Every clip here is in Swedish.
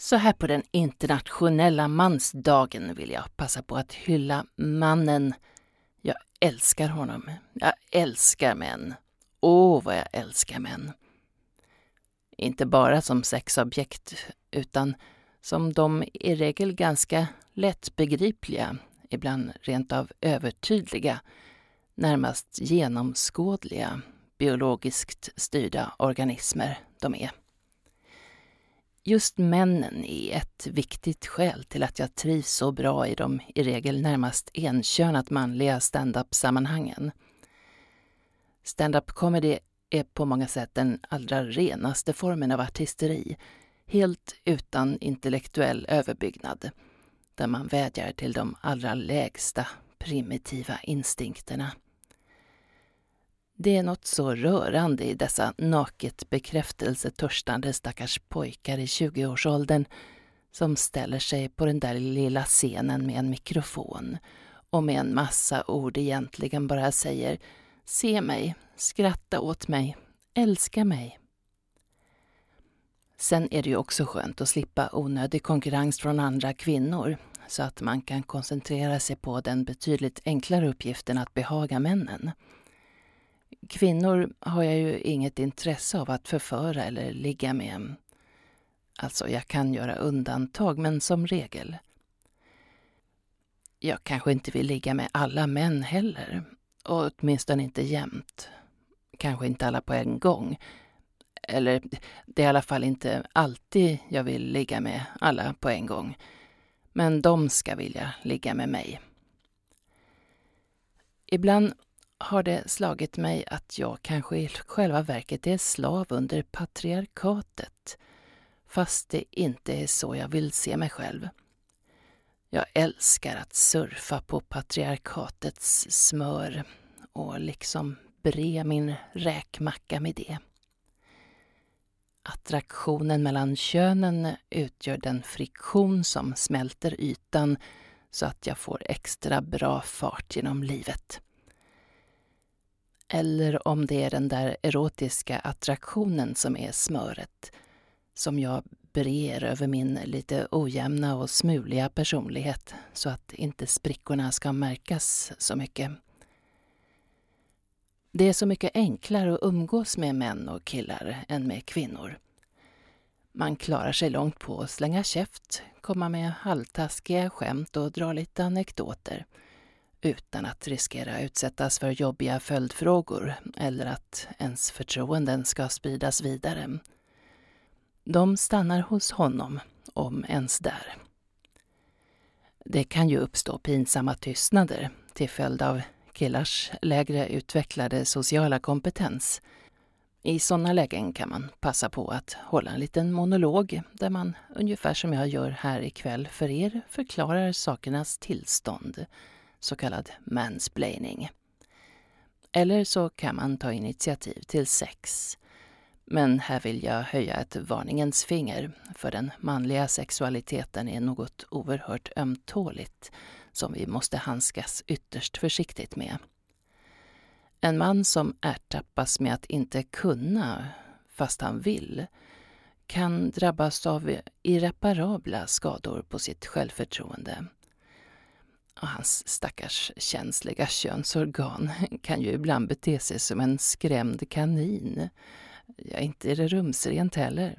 Så här på den internationella mansdagen vill jag passa på att hylla mannen. Jag älskar honom. Jag älskar män. Åh, vad jag älskar män. Inte bara som sexobjekt, utan som de i regel ganska lättbegripliga, ibland rent av övertydliga, närmast genomskådliga, biologiskt styrda organismer de är. Just männen är ett viktigt skäl till att jag trivs så bra i de i regel närmast enkönat manliga stand-up-sammanhangen. Stand-up comedy är på många sätt den allra renaste formen av artisteri, helt utan intellektuell överbyggnad, där man vädjar till de allra lägsta primitiva instinkterna. Det är något så rörande i dessa naket bekräftelsetörstande stackars pojkar i 20-årsåldern som ställer sig på den där lilla scenen med en mikrofon och med en massa ord egentligen bara säger Se mig, skratta åt mig, älska mig. Sen är det ju också skönt att slippa onödig konkurrens från andra kvinnor så att man kan koncentrera sig på den betydligt enklare uppgiften att behaga männen. Kvinnor har jag ju inget intresse av att förföra eller ligga med. Alltså, jag kan göra undantag, men som regel. Jag kanske inte vill ligga med alla män heller. Och åtminstone inte jämt. Kanske inte alla på en gång. Eller, det är i alla fall inte alltid jag vill ligga med alla på en gång. Men de ska vilja ligga med mig. Ibland har det slagit mig att jag kanske i själva verket är slav under patriarkatet, fast det inte är så jag vill se mig själv. Jag älskar att surfa på patriarkatets smör och liksom bre min räkmacka med det. Attraktionen mellan könen utgör den friktion som smälter ytan så att jag får extra bra fart genom livet. Eller om det är den där erotiska attraktionen som är smöret, som jag brer över min lite ojämna och smuliga personlighet så att inte sprickorna ska märkas så mycket. Det är så mycket enklare att umgås med män och killar än med kvinnor. Man klarar sig långt på att slänga käft, komma med halvtaskiga skämt och dra lite anekdoter utan att riskera att utsättas för jobbiga följdfrågor eller att ens förtroenden ska spridas vidare. De stannar hos honom, om ens där. Det kan ju uppstå pinsamma tystnader till följd av killars lägre utvecklade sociala kompetens. I sådana lägen kan man passa på att hålla en liten monolog där man, ungefär som jag gör här ikväll för er, förklarar sakernas tillstånd så kallad mansplaining. Eller så kan man ta initiativ till sex. Men här vill jag höja ett varningens finger, för den manliga sexualiteten är något oerhört ömtåligt som vi måste handskas ytterst försiktigt med. En man som ertappas med att inte kunna, fast han vill, kan drabbas av irreparabla skador på sitt självförtroende och hans stackars känsliga könsorgan kan ju ibland bete sig som en skrämd kanin. Ja, inte är det rumsrent heller.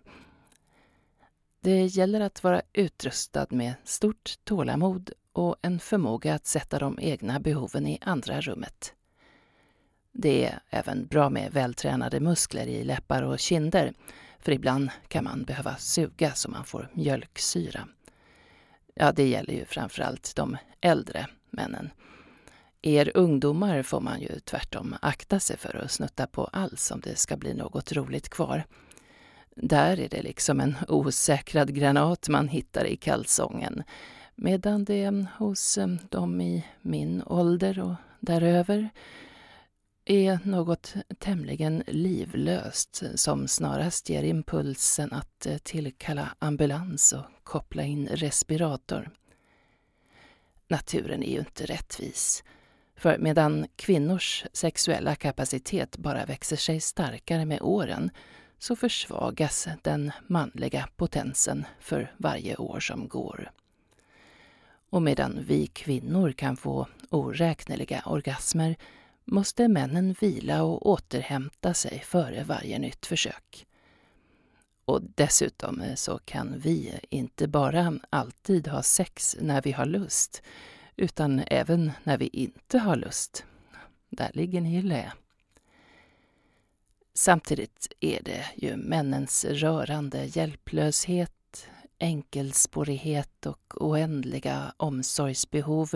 Det gäller att vara utrustad med stort tålamod och en förmåga att sätta de egna behoven i andra rummet. Det är även bra med vältränade muskler i läppar och kinder, för ibland kan man behöva suga så man får mjölksyra. Ja, det gäller ju framförallt de äldre männen. Er ungdomar får man ju tvärtom akta sig för att snutta på alls om det ska bli något roligt kvar. Där är det liksom en osäkrad granat man hittar i kalsongen. Medan det hos dem i min ålder och däröver är något tämligen livlöst som snarast ger impulsen att tillkalla ambulans och koppla in respirator. Naturen är ju inte rättvis. För medan kvinnors sexuella kapacitet bara växer sig starkare med åren så försvagas den manliga potensen för varje år som går. Och medan vi kvinnor kan få oräkneliga orgasmer måste männen vila och återhämta sig före varje nytt försök. Och dessutom eh, så kan vi inte bara alltid ha sex när vi har lust, utan även när vi inte har lust. Där ligger ni i lä. Samtidigt är det ju männens rörande hjälplöshet, enkelspårighet och oändliga omsorgsbehov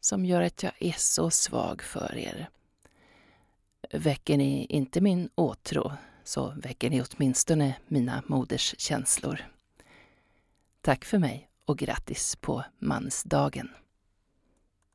som gör att jag är så svag för er. Väcker ni inte min åtrå så väcker ni åtminstone mina moders känslor. Tack för mig och grattis på mansdagen.